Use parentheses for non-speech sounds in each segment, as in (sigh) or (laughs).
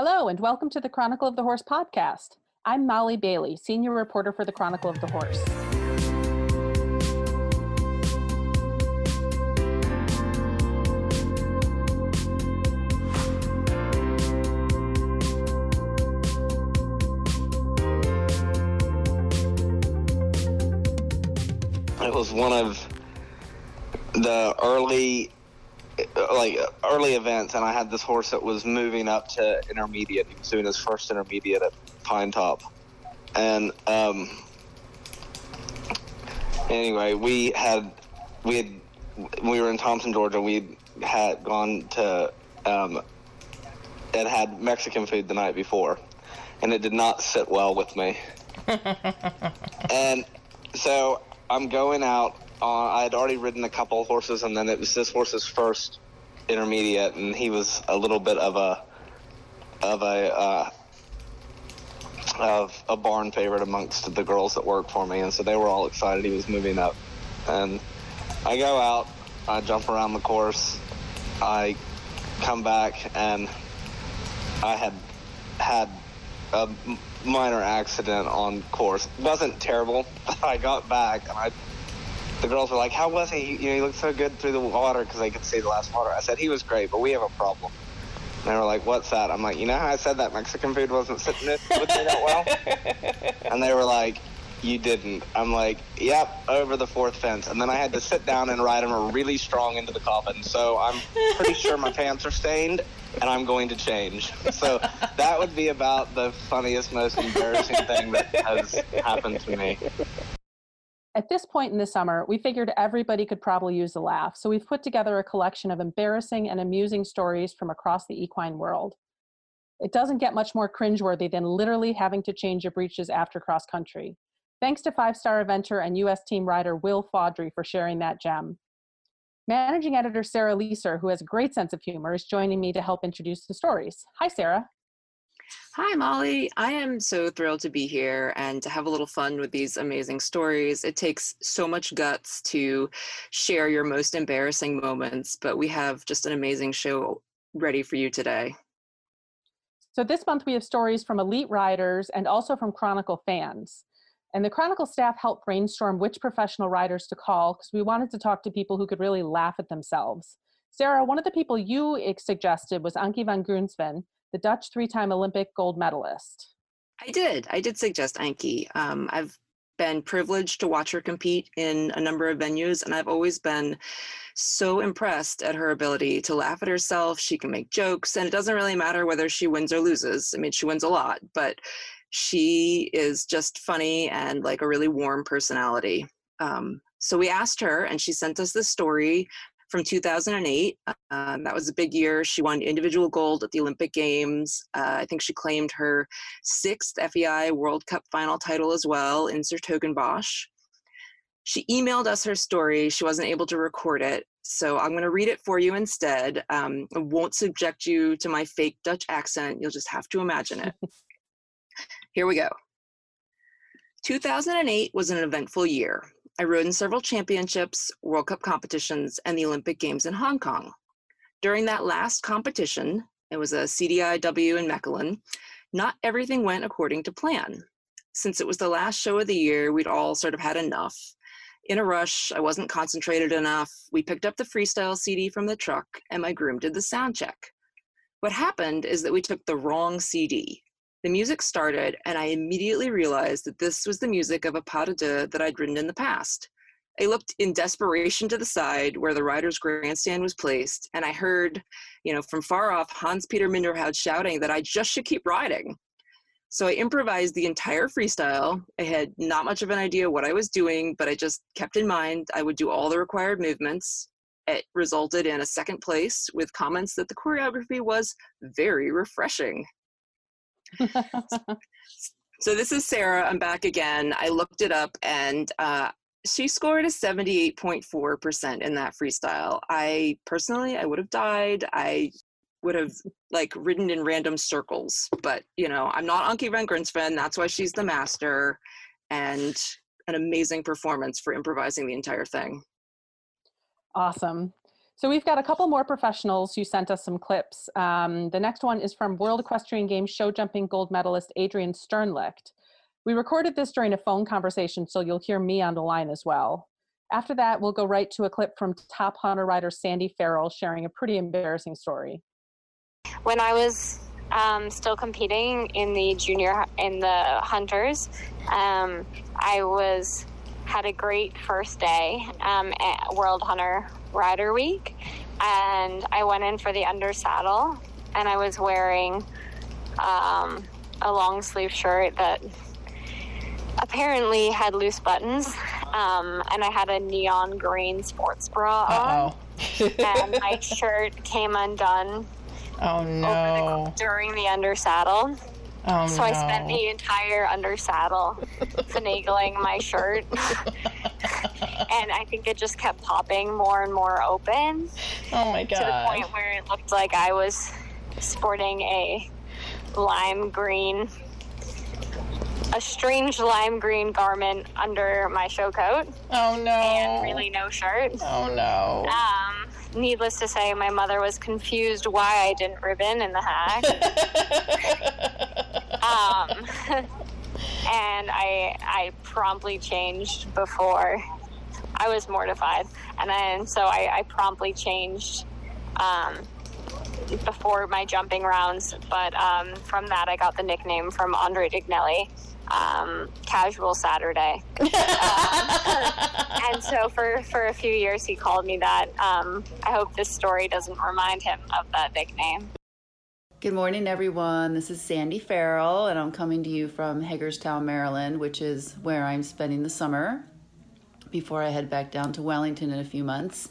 Hello, and welcome to the Chronicle of the Horse podcast. I'm Molly Bailey, senior reporter for the Chronicle of the Horse. It was one of the early like early events, and I had this horse that was moving up to intermediate. He was doing his first intermediate at Pine Top, and um, anyway, we had we had we were in Thomson, Georgia. We had gone to um, and had Mexican food the night before, and it did not sit well with me. (laughs) and so I'm going out uh, I had already ridden a couple of horses, and then it was this horse's first intermediate, and he was a little bit of a of a uh, of a barn favorite amongst the girls that worked for me, and so they were all excited he was moving up. And I go out, I jump around the course, I come back, and I had had a minor accident on course. It wasn't terrible, (laughs) but I got back and I the girls were like, "How was he? You know, he looked so good through the water because they could see the last water." I said he was great, but we have a problem. And they were like, "What's that?" I'm like, "You know how I said that Mexican food wasn't sitting with me (laughs) that well?" and they were like, "You didn't." I'm like, "Yep, over the fourth fence." And then I had to sit down and ride him really strong into the coffin. So I'm pretty sure my pants are stained, and I'm going to change. So that would be about the funniest, most embarrassing thing that has happened to me. At this point in the summer, we figured everybody could probably use a laugh, so we've put together a collection of embarrassing and amusing stories from across the equine world. It doesn't get much more cringeworthy than literally having to change your breeches after cross country. Thanks to five star eventer and US team rider Will Faudree for sharing that gem. Managing editor Sarah Lieser, who has a great sense of humor, is joining me to help introduce the stories. Hi, Sarah. Hi, Molly. I am so thrilled to be here and to have a little fun with these amazing stories. It takes so much guts to share your most embarrassing moments, but we have just an amazing show ready for you today. So, this month we have stories from elite riders and also from Chronicle fans. And the Chronicle staff helped brainstorm which professional riders to call because we wanted to talk to people who could really laugh at themselves. Sarah, one of the people you suggested was Anky van Grunsven, the Dutch three time Olympic gold medalist. I did. I did suggest Anky. Um, I've been privileged to watch her compete in a number of venues, and I've always been so impressed at her ability to laugh at herself. She can make jokes, and it doesn't really matter whether she wins or loses. I mean, she wins a lot, but she is just funny and like a really warm personality. Um, so we asked her, and she sent us this story from 2008. Um, that was a big year. She won individual gold at the Olympic Games. Uh, I think she claimed her sixth FEI World Cup final title as well in 's-Hertogenbosch. She emailed us her story. She wasn't able to record it. So I'm going to read it for you instead. Um, I won't subject you to my fake Dutch accent. You'll just have to imagine it. (laughs) Here we go. 2008 was an eventful year. I rode in several championships, World Cup competitions, and the Olympic Games in Hong Kong. During that last competition, it was a CDIW in Mechelen, not everything went according to plan. Since it was the last show of the year, we'd all sort of had enough. In a rush, I wasn't concentrated enough. We picked up the freestyle CD from the truck, and my groom did the sound check. What happened is that we took the wrong CD. The music started, and I immediately realized that this was the music of a pas de deux that I'd ridden in the past. I looked in desperation to the side where the rider's grandstand was placed, and I heard, you know, from far off Hans Peter Minderhoud shouting that I just should keep riding. So I improvised the entire freestyle. I had not much of an idea what I was doing, but I just kept in mind I would do all the required movements. It resulted in a second place with comments that the choreography was very refreshing. (laughs) so this is Sarah. I'm back again. I looked it up and uh, she scored a 78.4% in that freestyle. I personally, I would have died. I would have like ridden in random circles, but you know, I'm not Anky van Grunsven. That's why she's the master and an amazing performance for improvising the entire thing. Awesome. So we've got a couple more professionals who sent us some clips. Um, the next one is from World Equestrian Games show jumping gold medalist Adrienne Sternlicht. We recorded this during a phone conversation, so you'll hear me on the line as well. After that, we'll go right to a clip from top hunter rider Sandy Ferrell sharing a pretty embarrassing story. When I was um, still competing in the junior in the hunters, um, I was had a great first day um, at World Hunter Rider Week, and I went in for the under saddle, and I was wearing um, a long sleeve shirt that apparently had loose buttons, um, and I had a neon green sports bra on, and my (laughs) shirt came undone. Oh no! The, during the under saddle. Oh, so no. I spent the entire under saddle finagling my shirt. (laughs) and I think it just kept popping more and more open. Oh my god. To the point where it looked like I was sporting a lime green a strange lime green garment under my show coat. Oh no. And really no shirt. Oh no. Um needless to say, my mother was confused why I didn't ribbon in the hack. (laughs) um, and I I promptly changed before I was mortified, and then so I, I promptly changed um, before my jumping rounds. But um, from that, I got the nickname from Andre Dignelli. Um, casual Saturday, (laughs) um, and so for for a few years he called me that. Um, I hope this story doesn't remind him of that nickname. Good morning, everyone. This is Sandy Ferrell, and I'm coming to you from Hagerstown, Maryland, which is where I'm spending the summer before I head back down to Wellington in a few months.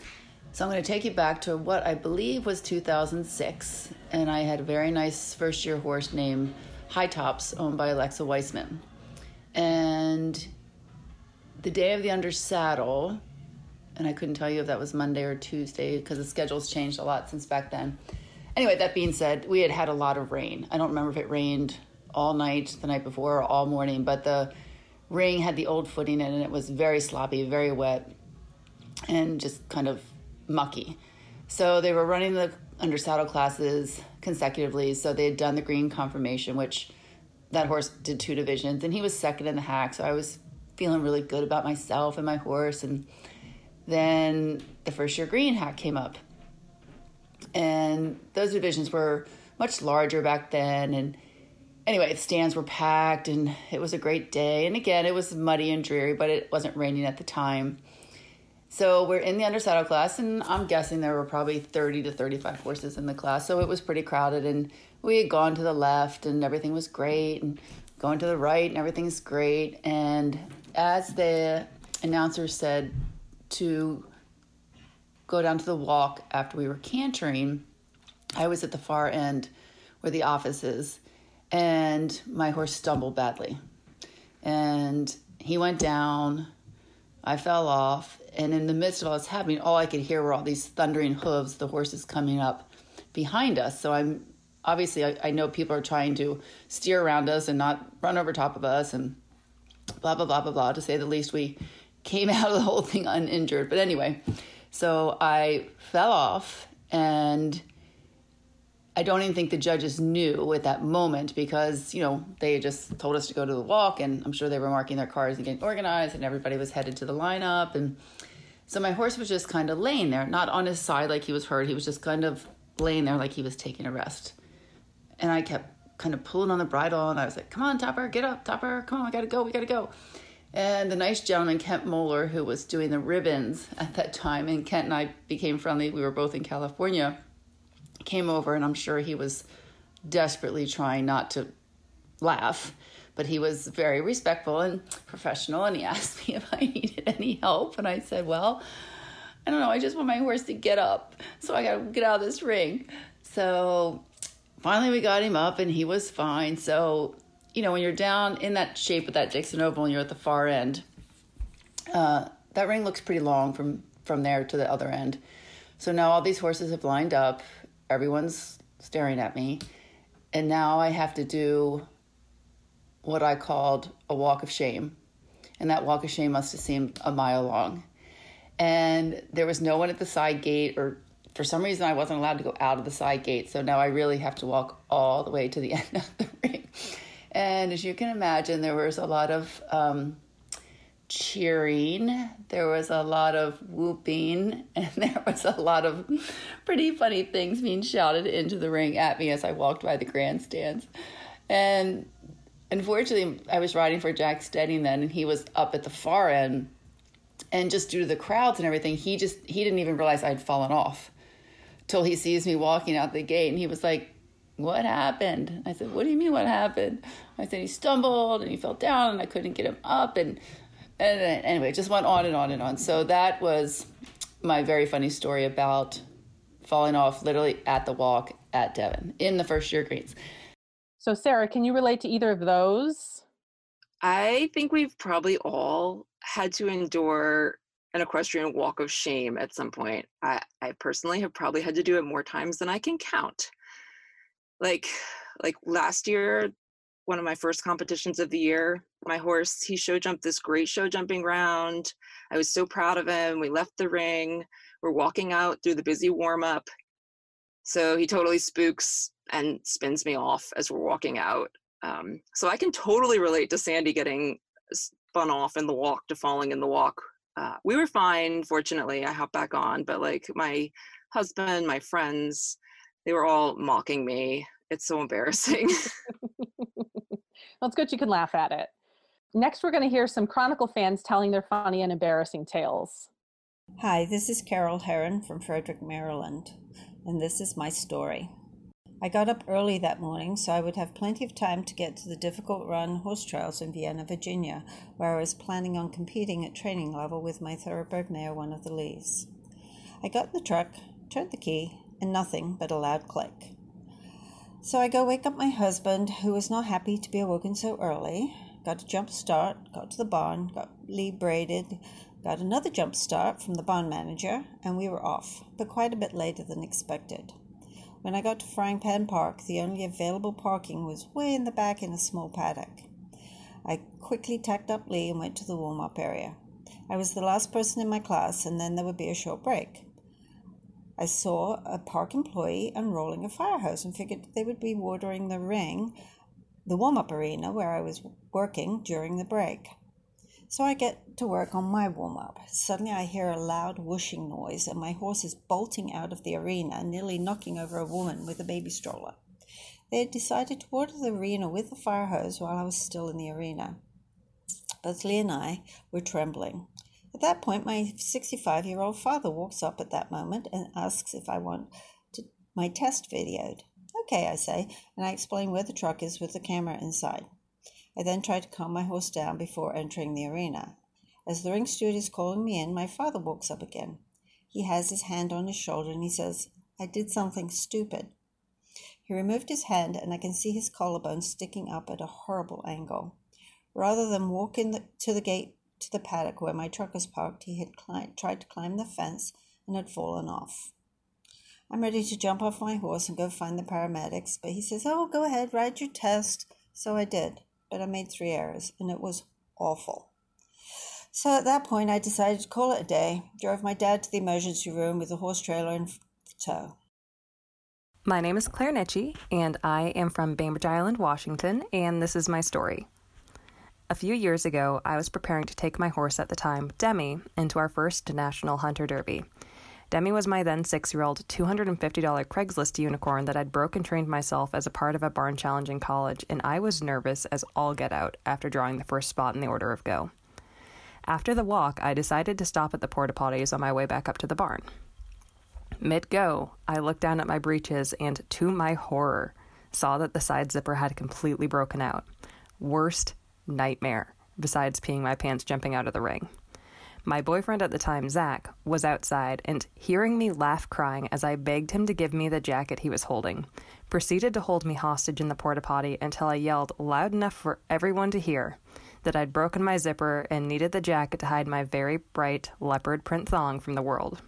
So I'm going to take you back to what I believe was 2006, and I had a very nice first year horse named High Tops, owned by Alexa Weissman. And the day of the under saddle, and I couldn't tell you if that was Monday or Tuesday because the schedule's changed a lot since back then. Anyway, that being said, we had had a lot of rain. I don't remember if it rained all night the night before or all morning, but the ring had the old footing in it and it was very sloppy, very wet, and just kind of mucky. So they were running the under saddle classes consecutively. So they had done the green conformation, which that horse did two divisions, and he was second in the hack. So I was feeling really good about myself and my horse. And then the first year green hack came up, and those divisions were much larger back then. And anyway, the stands were packed, and it was a great day. And again, it was muddy and dreary, but it wasn't raining at the time. So we're in the under saddle class, and I'm guessing there were probably 30 to 35 horses in the class. So it was pretty crowded, and we had gone to the left, and everything was great, and going to the right, and everything's great. And as the announcer said to go down to the walk after we were cantering, I was at the far end where the office is, and my horse stumbled badly. And he went down, I fell off, and in the midst of all this happening, all I could hear were all these thundering hooves, the horses coming up behind us. So I'm obviously, I, I know people are trying to steer around us and not run over top of us and blah, blah, blah, blah, blah. To say the least, we came (laughs) out of the whole thing uninjured. But anyway, so I fell off and I don't even think the judges knew at that moment because, you know, they just told us to go to the walk and I'm sure they were marking their cars and getting organized and everybody was headed to the lineup. And so my horse was just kind of laying there, not on his side like he was hurt. He was just kind of laying there like he was taking a rest. And I kept kind of pulling on the bridle and I was like, come on, Topper, get up, Topper, come on, we gotta go, we gotta go. And the nice gentleman, Kent Moeller, who was doing the ribbons (laughs) at that time, and Kent and I became friendly, we were both in California, came over, and I'm sure he was desperately trying not to laugh, but he was very respectful and professional, and he (laughs) asked me if I needed any help, and I said, well, I don't know, I just want my horse to get up, so I gotta get out of this ring. So finally we got him up, and he was fine. So you know, when you're down in that shape with that Dixon Oval and you're at the far end, uh, that ring looks pretty long from from there to the other end. So now all these horses have lined up. Everyone's staring at me, and now I have to do what I called a walk of shame, and that walk of shame must have seemed a mile long. And there was no one at the side gate or for some reason I wasn't allowed to go out of the side gate, so now I really have to walk all the way to the (laughs) end of the ring. And as you can imagine, there was a lot of um, cheering, there was a lot of whooping, (laughs) and there was a lot of pretty funny things being shouted into the ring at me as I walked by the grandstands. And unfortunately, I was riding for Jack Stedding then, and he was up at the far end. And just due to the crowds and everything, he just he didn't even realize I'd fallen off till he sees me walking out the gate, and he was like, "What happened?" I said, "What do you mean what happened?" I said he stumbled and he fell down, and I couldn't get him up, and and anyway, it just went on and on and on. So that was my very funny story about falling off literally at the walk at Devon in the first year greens. So, Sarah, can you relate to either of those? I think we've probably all had to endure an equestrian walk of shame at some point. I, I personally have probably had to do it more times than I can count. Like like last year, one of my first competitions of the year, my horse, he show jumped this great show jumping round. I was so proud of him. We left the ring. We're walking out through the busy warm up. So he totally spooks and spins me off as we're walking out. Um, so I can totally relate to Sandy getting spun off in the walk to falling in the walk. Uh, we were fine, fortunately. I hopped back on, but like my husband, my friends, they were all mocking me. It's so embarrassing. (laughs) (laughs) well, it's good you can laugh at it. Next, we're going to hear some Chronicle fans telling their funny and embarrassing tales. Hi, this is Carol Heron from Frederick, Maryland, and this is my story. I got up early that morning so I would have plenty of time to get to the difficult run horse trials in Vienna, Virginia, where I was planning on competing at training level with my thoroughbred mare, one of the Lees. I got in the truck, turned the key, and nothing but a loud click. So I go wake up my husband, who was not happy to be awoken so early. Got a jump start, got to the barn, got Lee braided, got another jump start from the barn manager, and we were off, but quite a bit later than expected. When I got to Frying Pan Park, the only available parking was way in the back in a small paddock. I quickly tacked up Lee and went to the warm up area. I was the last person in my class, and then there would be a short break. I saw a park employee unrolling a fire hose and figured they would be watering the ring, the warm up arena where I was working during the break. So I get to work on my warm up. Suddenly I hear a loud whooshing noise, and my horse is bolting out of the arena, nearly knocking over a woman with a baby stroller. They had decided to water the arena with the fire hose while I was still in the arena. Both Lee and I were trembling. At that point, my 65 year old father walks up at that moment and asks if I want to, my test videoed. Okay, I say, and I explain where the truck is with the camera inside. I then try to calm my horse down before entering the arena. As the ring steward is calling me in, my father walks up again. He has his hand on his shoulder and he says, I did something stupid. He removed his hand and I can see his collarbone sticking up at a horrible angle. Rather than walk in the, to the gate to the paddock where my truck was parked, he had cli- tried to climb the fence and had fallen off. I'm ready to jump off my horse and go find the paramedics, but he says, Oh, go ahead, ride your test. So I did but I made three errors and it was awful. So at that point, I decided to call it a day, drove my dad to the emergency room with a horse trailer in tow. My name is Claire Nitchie, and I am from Bainbridge Island, Washington, and this is my story. A few years ago, I was preparing to take my horse at the time, Demi, into our first National Hunter Derby. Demi was my then six year old $250 Craigslist unicorn that I'd broken trained myself as a part of a barn challenge in college, and I was nervous as all get out after drawing the first spot in the order of go. After the walk, I decided to stop at the porta potties on my way back up to the barn. Mid go, I looked down at my breeches and, to my horror, saw that the side zipper had completely broken out. Worst nightmare, besides peeing my pants jumping out of the ring. My boyfriend at the time, Zach, was outside and, hearing me laugh crying as I begged him to give me the jacket he was holding, proceeded to hold me hostage in the porta potty until I yelled loud enough for everyone to hear that I'd broken my zipper and needed the jacket to hide my very bright leopard print thong from the world.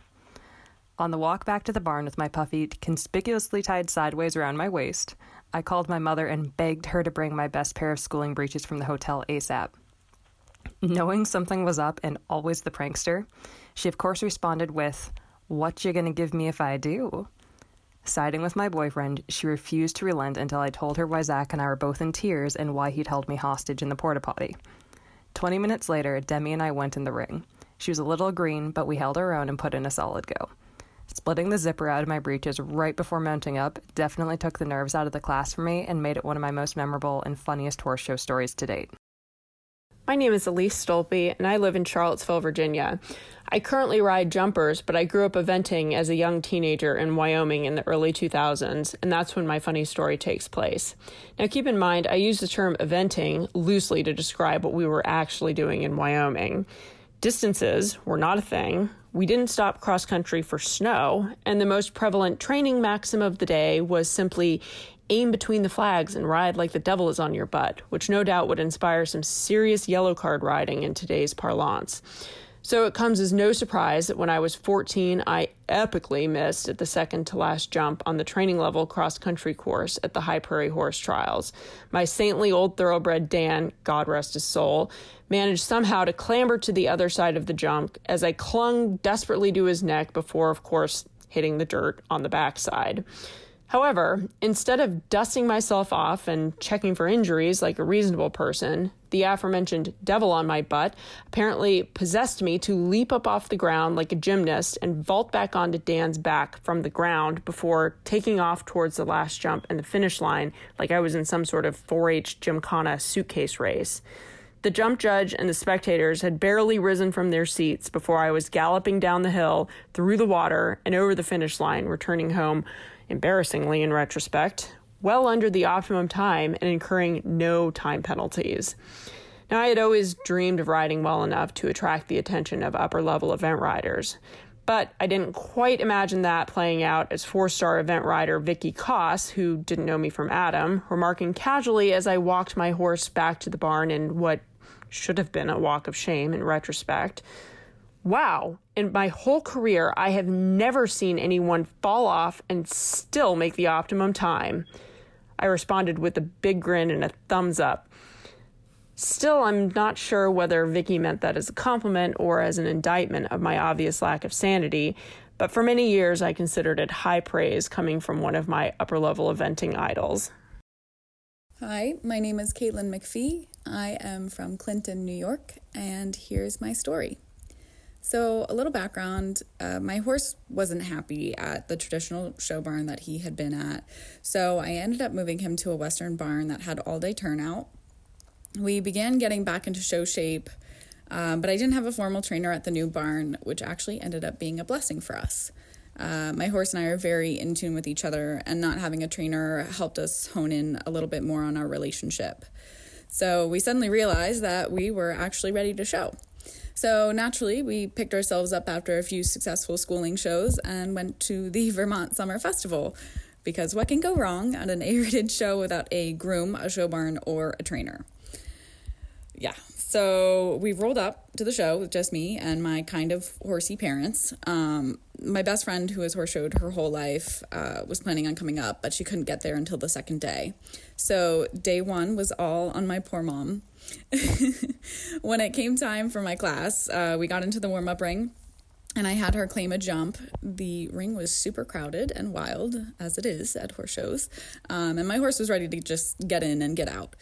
On the walk back to the barn with my puffy conspicuously tied sideways around my waist, I called my mother and begged her to bring my best pair of schooling breeches from the hotel ASAP. Knowing something was up and always the prankster, she of course responded with, What you gonna give me if I do? Siding with my boyfriend, she refused to relent until I told her why Zach and I were both in tears and why he'd held me hostage in the porta potty. Twenty minutes later, Demi and I went in the ring. She was a little green, but we held our own and put in a solid go. Splitting the zipper out of my breeches right before mounting up definitely took the nerves out of the class for me and made it one of my most memorable and funniest horse show stories to date. My name is Elise Stolpe, and I live in Charlottesville, Virginia. I currently ride jumpers, but I grew up eventing as a young teenager in Wyoming in the early 2000s, and that's when my funny story takes place. Now, keep in mind, I use the term eventing loosely to describe what we were actually doing in Wyoming. Distances were not a thing. We didn't stop cross country for snow, and the most prevalent training maxim of the day was simply aim between the flags and ride like the devil is on your butt, which no doubt would inspire some serious yellow card riding in today's parlance. So it comes as no surprise that when I was 14, I epically missed at the second to last jump on the training level cross country course at the High Prairie Horse Trials. My saintly old thoroughbred Dan, God rest his soul, managed somehow to clamber to the other side of the jump as I clung desperately to his neck before, of course, hitting the dirt on the backside. However, instead of dusting myself off and checking for injuries like a reasonable person, the aforementioned devil on my butt apparently possessed me to leap up off the ground like a gymnast and vault back onto Dan's back from the ground before taking off towards the last jump and the finish line like I was in some sort of 4 H Gymkhana suitcase race. The jump judge and the spectators had barely risen from their seats before I was galloping down the hill, through the water, and over the finish line, returning home embarrassingly in retrospect, well under the optimum time and incurring no time penalties. Now, I had always dreamed of riding well enough to attract the attention of upper level event riders, but I didn't quite imagine that playing out as four star event rider Vicky Koss, who didn't know me from Adam, remarking casually as I walked my horse back to the barn in what should have been a walk of shame in retrospect wow, in my whole career, I have never seen anyone fall off and still make the optimum time. I responded with a big grin and a thumbs up. Still, I'm not sure whether Vicky meant that as a compliment or as an indictment of my obvious lack of sanity, but for many years I considered it high praise coming from one of my upper level eventing idols. Hi, my name is Caitlin McPhee. I am from Clinton, New York, and here's my story. So, a little background uh, my horse wasn't happy at the traditional show barn that he had been at. So, I ended up moving him to a Western barn that had all day turnout. We began getting back into show shape, um, but I didn't have a formal trainer at the new barn, which actually ended up being a blessing for us. Uh, my horse and I are very in tune with each other, and not having a trainer helped us hone in a little bit more on our relationship. So, we suddenly realized that we were actually ready to show. So naturally, we picked ourselves up after a few successful schooling shows and went to the (laughs) Vermont Summer Festival. Because what can go wrong at an (laughs) A-rated show without a groom, a show barn, or a trainer? Yeah, so we rolled up to the show with just me and my kind of horsey parents. Um, my best friend, who has horse showed her whole life, uh, was planning on coming up, but she couldn't get there until the second day. So day one was all on my poor mom. (laughs) when it came time for my class, uh, we got into the warm up ring and I had her claim a jump. The ring was super crowded and wild, as it is at horse shows, um, and my horse was ready to just get in and get out.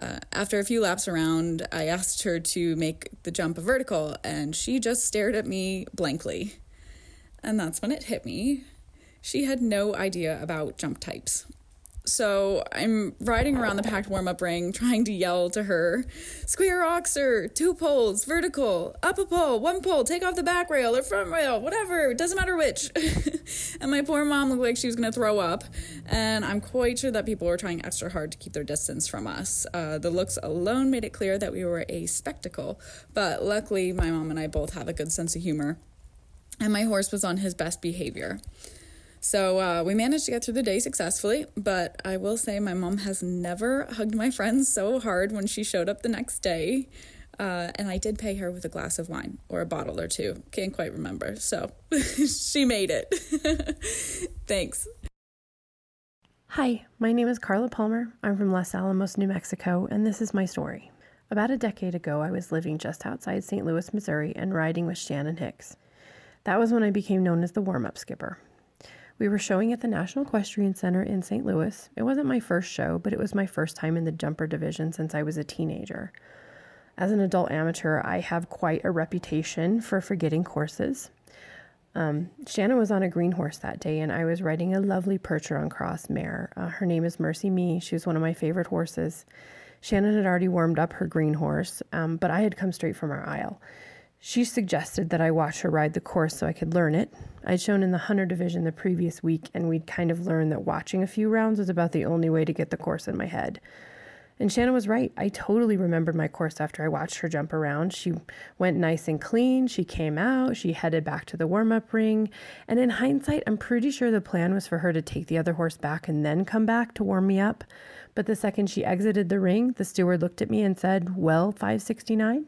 Uh, after a few laps around, I asked her to make the jump a vertical, and she just stared at me blankly. And that's when it hit me. She had no idea about jump types. So I'm riding around the packed warm up ring, trying to yell to her square oxer, two poles, vertical, up a pole, one pole, take off the back rail or front rail, whatever, doesn't matter which. (laughs) and my poor mom looked like she was going to throw up. And I'm quite sure that people were trying extra hard to keep their distance from us. Uh, the looks alone made it clear that we were a spectacle. But luckily, my mom and I both have a good sense of humor. And my horse was on his best behavior. So uh, we managed to get through the day successfully, but I will say my mom has never hugged my friends so hard when she showed up the next day. Uh, and I did pay her with a glass of wine or a bottle or two. Can't quite remember. So (laughs) she made it. (laughs) Thanks. Hi, my name is Carla Palmer. I'm from Los Alamos, New Mexico, and this is my story. About a decade ago, I was living just outside St. Louis, Missouri, and riding with Shannon Hicks. That was when I became known as the warm up skipper. We were showing at the National Equestrian Center in St. Louis. It wasn't my first show, but it was my first time in the jumper division since I was a teenager. As an adult amateur, I have quite a reputation for forgetting courses. Um, Shannon was on a green horse that day, and I was riding a lovely Percheron cross mare. Uh, her name is Mercy Me. She was one of my favorite horses. Shannon had already warmed up her green horse, um, but I had come straight from our aisle. She suggested that I watch her ride the course so I could learn it. I'd shown in the Hunter division the previous week, and we'd kind of learned that watching a few rounds was about the only way to get the course in my head. And Shannon was right. I totally remembered my course after I watched her jump around. She went nice and clean. She came out. She headed back to the warm up ring. And in hindsight, I'm pretty sure the plan was for her to take the other horse back and then come back to warm me up. But the second she exited the ring, the steward looked at me and said, Well, 569?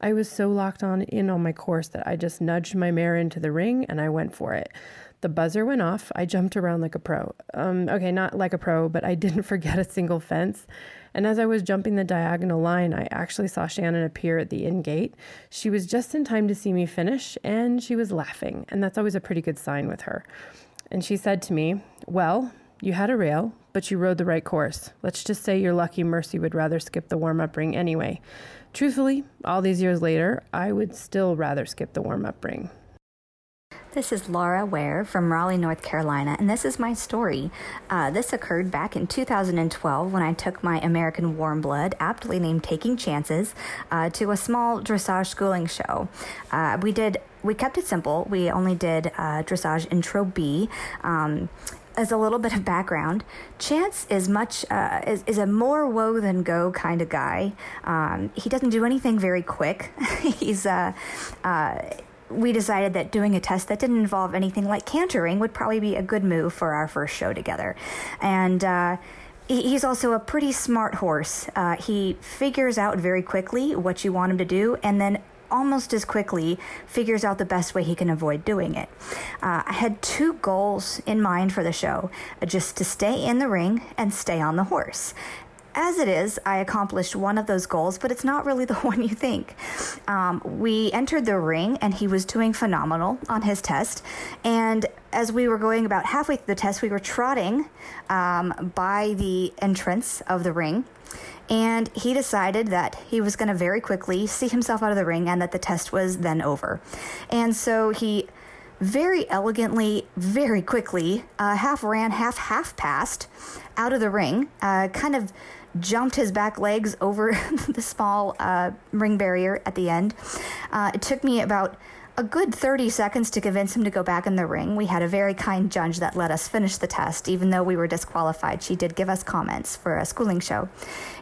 I was so locked on in on my course that I just nudged my mare into the ring and I went for it. The buzzer went off. I jumped around like a pro. Um, okay, not like a pro, but I (laughs) didn't forget a single fence. And as I was jumping the diagonal line, I actually saw Shannon appear at the in gate. She was just in time to see me finish, and she was laughing. And that's always a pretty good sign with her. And she said to me, Well, you had a rail, but you rode the right course. Let's just say you're lucky Mercy would rather skip the warm up ring anyway. Truthfully, all these years later, I would still rather skip the warm up ring. This is Laura Ware from Raleigh, North Carolina, and this is my story. Uh, this occurred back in 2012 when I took my American Warm Blood, aptly named Taking Chances, uh, to a small dressage schooling show. Uh, we did. We kept it simple. We only did uh, dressage intro B. Um, as a little bit of background, Chance is much uh, is, is a more woe than go kind of guy. Um, he doesn't do anything very quick. (laughs) He's uh, uh, we decided that doing a test that didn't involve anything like cantering would probably be a good move for our first show together. And uh, he's also a pretty smart horse. Uh, he figures out very quickly what you want him to do, and then almost as quickly figures out the best way he can avoid doing it. Uh, I had two goals in mind for the show just to stay in the ring and stay on the horse. As it is, I accomplished one of those goals, but it's not really the (laughs) one you think. Um, we entered the ring, and he was doing phenomenal on his test. And as we were going about halfway through the test, we were trotting um, by the entrance of the ring. And he decided that he was going to very quickly see himself out of the ring and that the test was then over. And so he very elegantly, very quickly, uh, half ran, half half passed out of the ring, uh, kind of jumped his back legs over (laughs) the small uh, ring barrier at the end. Uh, it took me about a good 30 seconds to convince him to go back in the ring. We had a very kind judge that let us finish the test, even though we were disqualified. She did give us comments for a schooling show.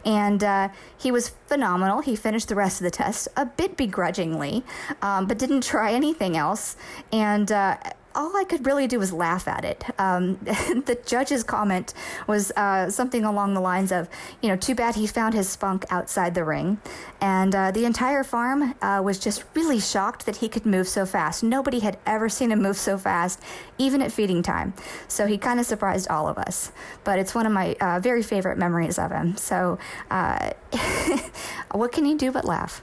And uh, he was phenomenal. He finished the rest of the test a bit begrudgingly, um, but didn't try anything else. And uh, all I could really do was laugh at it. Um, (laughs) the judge's comment was uh, something along the lines of, you know, too bad he found his spunk outside the ring. And uh, the entire farm uh, was just really shocked that he could move so fast. Nobody had ever seen him move so fast, even at feeding time. So he kind of surprised all of us. But it's one of my uh, very favorite memories of him. So uh, (laughs) what can you do but laugh?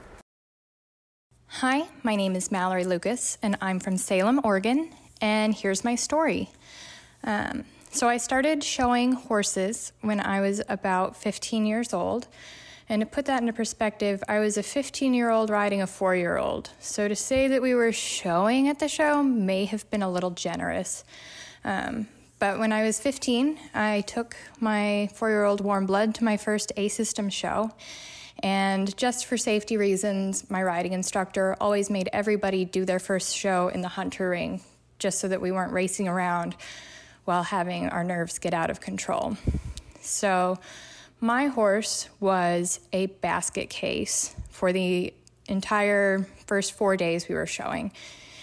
Hi, my name is Mallory Lucas, and I'm from Salem, Oregon, and here's my story. Um, so, I started showing horses when I was about 15 years old. And to put that into perspective, I was a 15 year old riding a four year old. So, to say that we were showing at the show may have been a little generous. Um, but when I was 15, I took my four year old warm blood to my first A system show. And just for safety reasons, my riding instructor always made everybody do their first show in the hunter ring just so that we weren't racing around while having our nerves get out of control. So, my horse was a basket case for the entire first four days we were showing.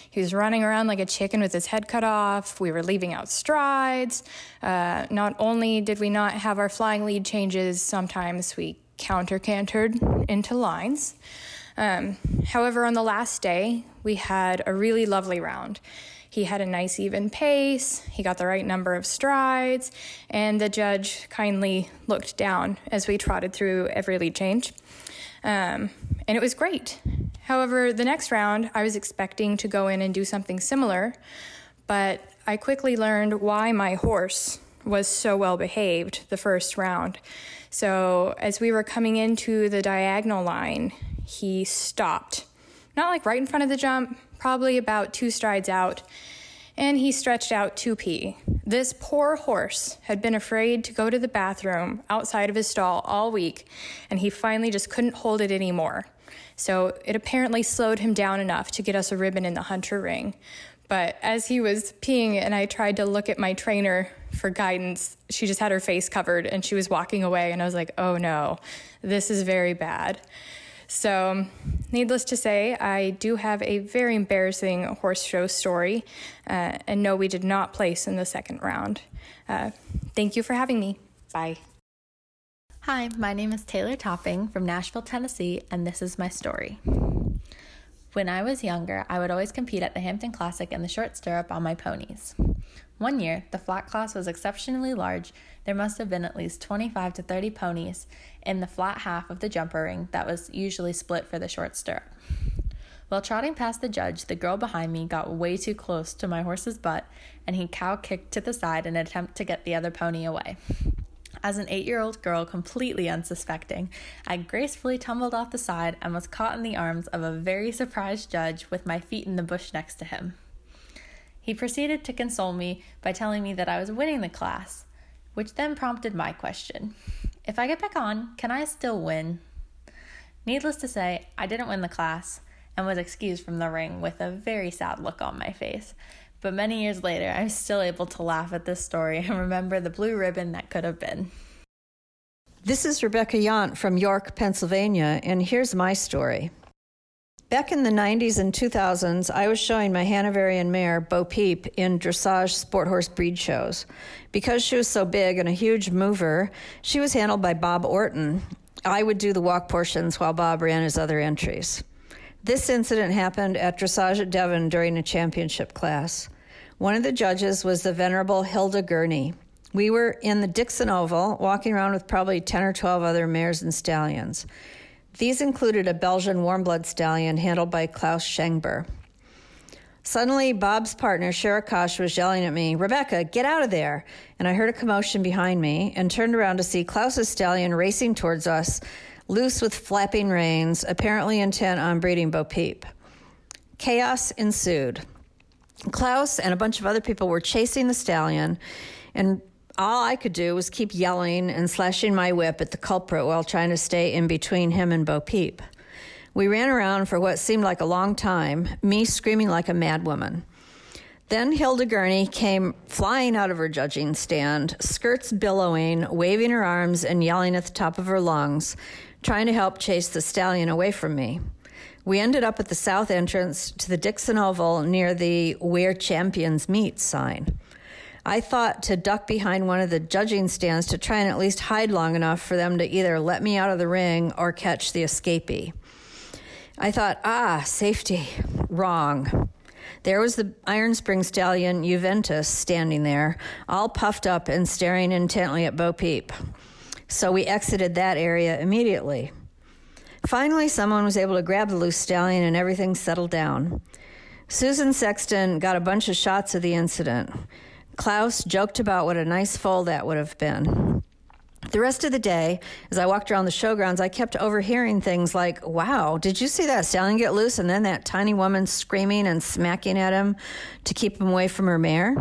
He was running around like a chicken with his head cut off. We were leaving out strides. Uh, not only did we not have our flying lead changes, sometimes we counter cantered into lines. Um, however, on the last day, we had a really lovely round. He had a nice even pace, he got the right number of strides, and the judge kindly looked down as we trotted through every lead change. Um, and it was great. However, the next round, I was expecting to go in and do something similar, but I quickly learned why my horse was so well behaved the first round. So, as we were coming into the diagonal line, he stopped. Not like right in front of the jump, probably about two strides out, and he stretched out to pee. This poor horse had been afraid to go to the bathroom outside of his stall all week, and he finally just couldn't hold it anymore. So it apparently slowed him down enough to get us a ribbon in the hunter ring. But as he was peeing and I tried to look at my trainer for guidance, she just had her face covered and she was walking away. And I was like, oh no, this is very bad. So, needless to say, I do have a very embarrassing horse show story. Uh, and no, we did not place in the second round. Uh, thank you for having me. Bye. Hi, my name is Taylor Topping from Nashville, Tennessee, and this is my story. When I was younger, I would always compete at the Hampton Classic in the short stirrup on my ponies. One year, the flat class was exceptionally large. There must have been at least 25 to 30 ponies in the flat half of the jumper ring that was usually split for the short stirrup. While trotting past the judge, the girl behind me got way too close to my horse's butt and he cow kicked to the side in an attempt to get the other pony away. As an eight year old girl, completely unsuspecting, I gracefully tumbled off the side and was caught in the arms of a very surprised judge with my feet in the bush next to him. He proceeded to console me by telling me that I was winning the class, which then prompted my question If I get back on, can I still win? Needless to say, I didn't win the class and was excused from the ring with a very sad look on my face. But many years later, I'm still able to laugh at this story and remember the blue ribbon that could have been. This is Rebecca Yant from York, Pennsylvania, and here's my story. Back in the 90s and 2000s, I was showing my Hanoverian mare, Bo Peep, in dressage sport horse breed shows. Because she was so big and a huge mover, she was handled by Bob Orton. I would do the walk portions while Bob ran his other entries. This incident happened at Dressage at Devon during a championship class. One of the judges was the venerable Hilda Gurney. We were in the Dixon Oval, walking around with probably 10 or 12 other mares and stallions. These included a Belgian warm blood stallion handled by Klaus Schengber. Suddenly, Bob's partner, Sherakash, was yelling at me, Rebecca, get out of there! And I heard a commotion behind me and turned around to see Klaus's stallion racing towards us loose with flapping reins, apparently intent on breeding Bo Peep. Chaos ensued. Klaus and a bunch of other people were chasing the stallion, and all I could do was keep yelling and slashing my whip at the culprit while trying to stay in between him and Bo Peep. We ran around for what seemed like a long time, me screaming like a madwoman. Then Hilda Gurney came flying out of her judging stand, skirts billowing, waving her arms, and yelling at the top of her lungs, trying to help chase the stallion away from me. We ended up at the south entrance to the Dixon Oval near the Where Champions Meet sign. I thought to duck behind one of the judging stands to try and at least hide long enough for them to either let me out of the ring or catch the escapee. I thought, ah, safety. Wrong. There was the Iron Spring stallion Juventus standing there, all puffed up and staring intently at Bo Peep so we exited that area immediately. Finally, someone was able to grab the loose stallion and everything settled down. Susan Sexton got a bunch of shots of the incident. Klaus joked about what a nice foal that would have been. The rest of the day, as I walked around the showgrounds, I kept overhearing things like, Wow, did you see that stallion get loose? And then that tiny woman screaming and smacking at him to keep him away from her mare.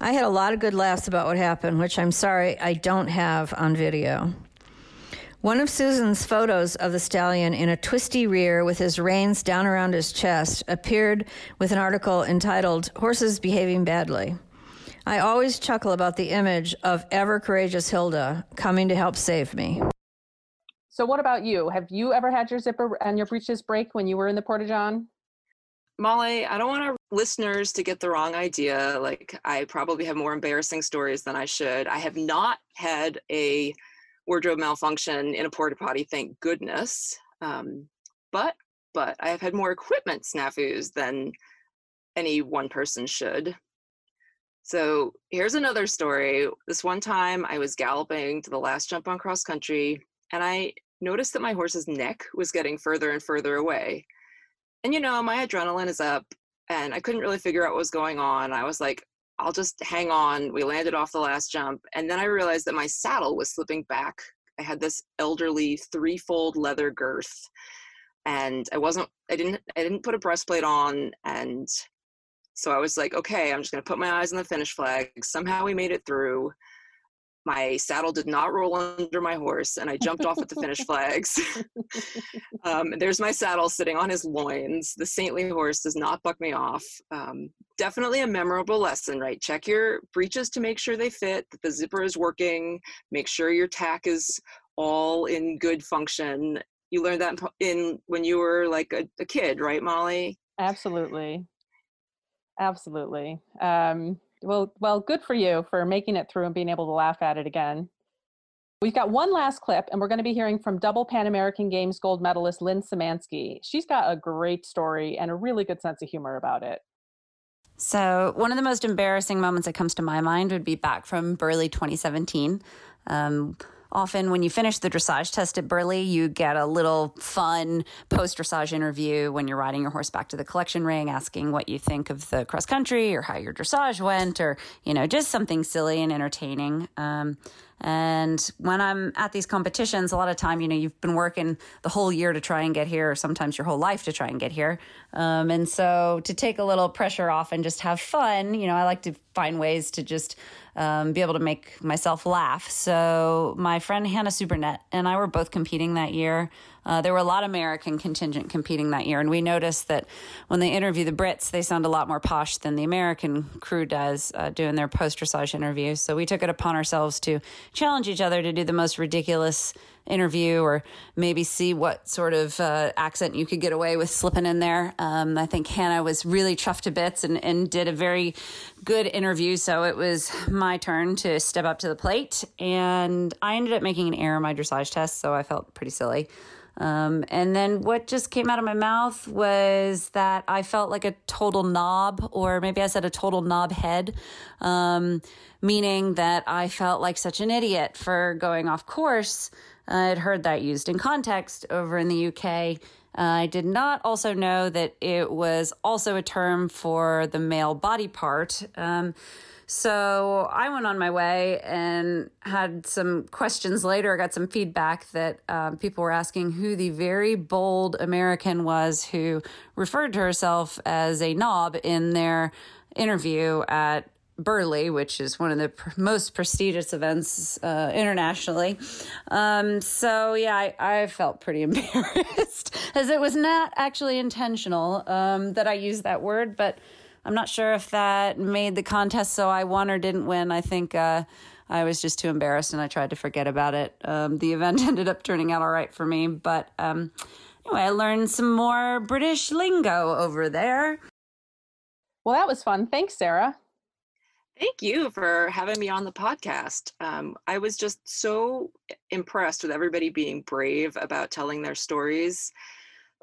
I had a lot of good laughs about what happened, which I'm sorry I don't have on video. One of Susan's photos of the stallion in a twisty rear with his reins down around his chest appeared with an article entitled Horses Behaving Badly. I always chuckle about the image of ever courageous Hilda coming to help save me. So, what about you? Have you ever had your zipper and your breeches break when you were in the Porta John? Molly, I don't want our listeners to get the wrong idea. Like, I probably have more embarrassing stories than I should. I have not had a wardrobe malfunction in a porta potty, thank goodness. Um, but, but I have had more equipment snafus than any one person should. So here's another story. This one time I was galloping to the last jump on cross country, and I noticed that my horse's neck was getting further and further away. And you know, my adrenaline is up and I couldn't really figure out what was going on. I was like, I'll just hang on. We landed off the last jump. And then I realized that my saddle was slipping back. I had this elderly threefold leather girth and I wasn't I didn't I didn't put a breastplate on and so I was like, okay, I'm just gonna put my eyes on the finish flag. Somehow we made it through. My saddle did not roll under my horse and i jumped off at the finish flags. (laughs) Um, there's my saddle sitting on his loins. The saintly horse does not buck me off. Um, definitely a memorable lesson right? Check your breeches to make sure they fit that the zipper is working. Make sure your tack is all in good function. You learned that in when you were like a, a kid right molly? Absolutely absolutely um, well, well, good for you for making it through and being able to laugh at it again. We've got one last clip, and we're going to be hearing from double Pan American Games gold medalist Lynn Symansky. She's got a great story and a really good sense of humor about it. So, one of the most embarrassing moments that comes to my mind would be back from Burghley 2017. Um, often when you finish the dressage test at Burghley, you get a little fun post dressage interview when you're riding your horse back to the collection ring, asking what you think of the cross country or how your dressage went, or, you know, just something silly and entertaining. Um, and when I'm at these competitions, a lot of time, you know, you've been working the whole year to try and get here, or sometimes your whole life to try and get here. Um, and so to take a little pressure off and just have fun, you know, I like to find ways to just um, be able to make myself laugh. So my friend Hannah Sue Burnett and I were both competing that year. Uh, there were a lot of American contingent competing that year, and we noticed that when they interview the Brits, they sound a lot more posh than the American crew does uh, doing their post dressage interviews. So we took it upon ourselves to challenge each other to do the most ridiculous interview or maybe see what sort of uh, accent you could get away with slipping in there. Um, I think Hannah was really chuffed to bits and, and did a very good interview. So it was my turn to step up to the plate. And I ended up making an error in my dressage test. So I felt pretty silly. Um, and then what just came out of my mouth was that I felt like a total knob, or maybe I said a total knob head, um, meaning that I felt like such an idiot for going off course. I'd heard that used in context over in the UK. Uh, I did not also know that it was also a term for the male body part. Um, so I went on my way and had some questions later. I got some feedback that um, people were asking who the very bold American was who referred to herself as a knob in their interview at Burghley, which is one of the pr- most prestigious events uh, internationally. Um, so, yeah, I, I, felt pretty (laughs) embarrassed as it was not actually intentional um, that I used that word, but I'm not sure if that made the contest so I won or didn't win. I think uh, I was just too embarrassed and I tried to forget about it. Um, the (laughs) event ended up turning out all right for me, but um, anyway, I learned some more British lingo over there. Well, that was fun. Thanks, Sarah. Thank you for having me on the podcast. Um, I was just so impressed with everybody being brave about telling their stories.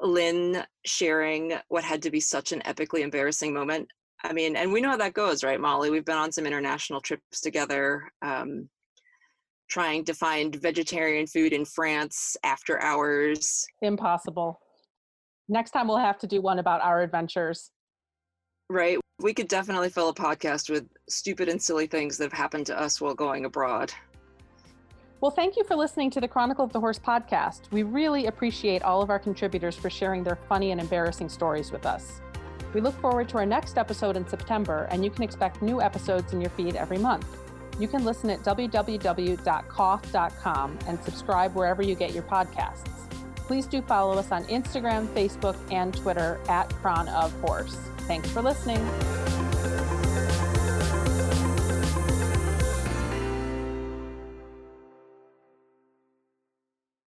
Lynn sharing what had to be such an epically embarrassing moment. I mean, and we know how that goes, right, Molly? We've been on some international trips together, um, trying to find vegetarian food in France after hours. Impossible. Next time we'll have to do one about our adventures. Right. We could definitely fill a podcast with stupid and silly things that have happened to us while going abroad. Well, thank you for listening to the Chronicle of the Horse podcast. We really appreciate all of our contributors for sharing their funny and embarrassing stories with us. We look forward to our next episode in September, and you can expect new episodes in your feed every month. You can listen at www.coth.com and subscribe wherever you get your podcasts. Please do follow us on Instagram, Facebook, and Twitter at Chron of Horse. Thanks for listening.